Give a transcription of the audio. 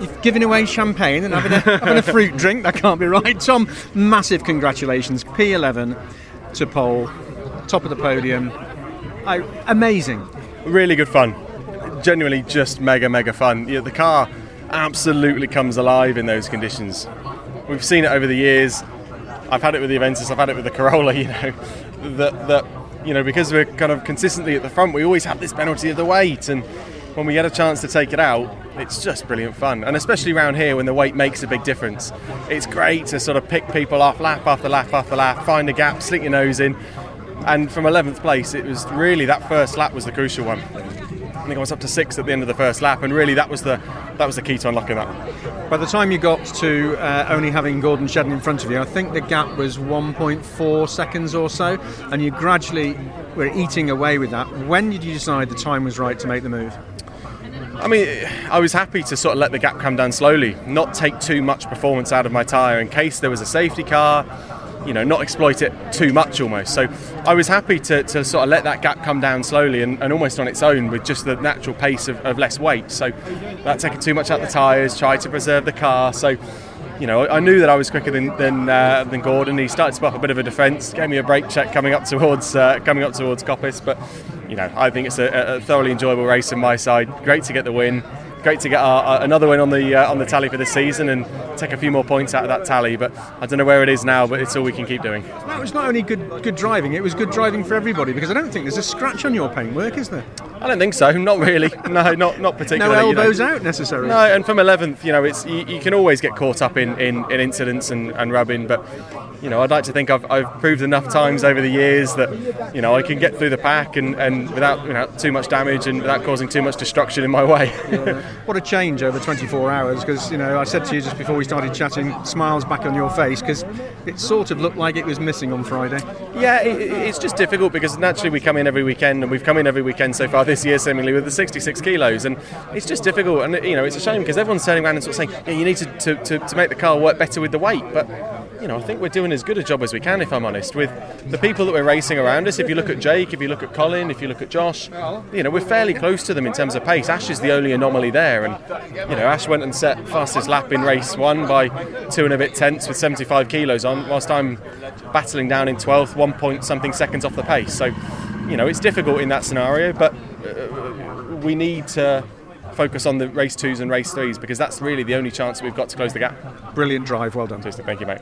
you've given away champagne and having a, having a fruit drink. That can't be right. Tom, massive congratulations. P11 to pole, top of the podium. I, amazing. Really good fun. Genuinely just mega, mega fun. Yeah, the car absolutely comes alive in those conditions. We've seen it over the years. I've had it with the Avensis, I've had it with the Corolla, you know, that, that you know, because we're kind of consistently at the front, we always have this penalty of the weight. And when we get a chance to take it out, it's just brilliant fun. And especially around here when the weight makes a big difference, it's great to sort of pick people off lap after lap after lap, find a gap, slink your nose in. And from 11th place, it was really that first lap was the crucial one. I think I was up to sixth at the end of the first lap, and really that was the that was the key to unlocking that. By the time you got to uh, only having Gordon Shedden in front of you, I think the gap was 1.4 seconds or so, and you gradually were eating away with that. When did you decide the time was right to make the move? I mean, I was happy to sort of let the gap come down slowly, not take too much performance out of my tyre in case there was a safety car, you know, not exploit it too much almost. So I was happy to, to sort of let that gap come down slowly and, and almost on its own with just the natural pace of, of less weight. So that taking too much out the tyres, tried to preserve the car. So you know, I knew that I was quicker than than, uh, than Gordon. He started to put up a bit of a defence, gave me a brake check coming up towards uh, coming up towards Coppice. But you know, I think it's a, a thoroughly enjoyable race on my side. Great to get the win great to get our, uh, another win on the uh, on the tally for this season and take a few more points out of that tally. But I don't know where it is now, but it's all we can keep doing. That was not only good good driving; it was good driving for everybody because I don't think there's a scratch on your paintwork, is there? I don't think so. Not really. No, not not particularly. no elbows you know. out necessarily. No, and from 11th, you know, it's you, you can always get caught up in, in, in incidents and, and rubbing, but you know, I'd like to think I've, I've proved enough times over the years that, you know, I can get through the pack and, and without you know, too much damage and without causing too much destruction in my way. yeah. What a change over 24 hours because, you know, I said to you just before we started chatting, smiles back on your face because it sort of looked like it was missing on Friday. Yeah, it, it's just difficult because naturally we come in every weekend and we've come in every weekend so far this year seemingly with the 66 kilos and it's just difficult and, you know, it's a shame because everyone's turning around and sort of saying, yeah, you need to, to, to, to make the car work better with the weight, but you know, I think we're doing as good a job as we can, if I'm honest, with the people that we're racing around us. If you look at Jake, if you look at Colin, if you look at Josh, you know, we're fairly close to them in terms of pace. Ash is the only anomaly there, and you know, Ash went and set fastest lap in race one by two and a bit tenths with 75 kilos on, whilst I'm battling down in 12th, one point something seconds off the pace. So, you know, it's difficult in that scenario, but uh, we need to focus on the race twos and race threes because that's really the only chance we've got to close the gap. Brilliant drive, well done. Thank you, mate.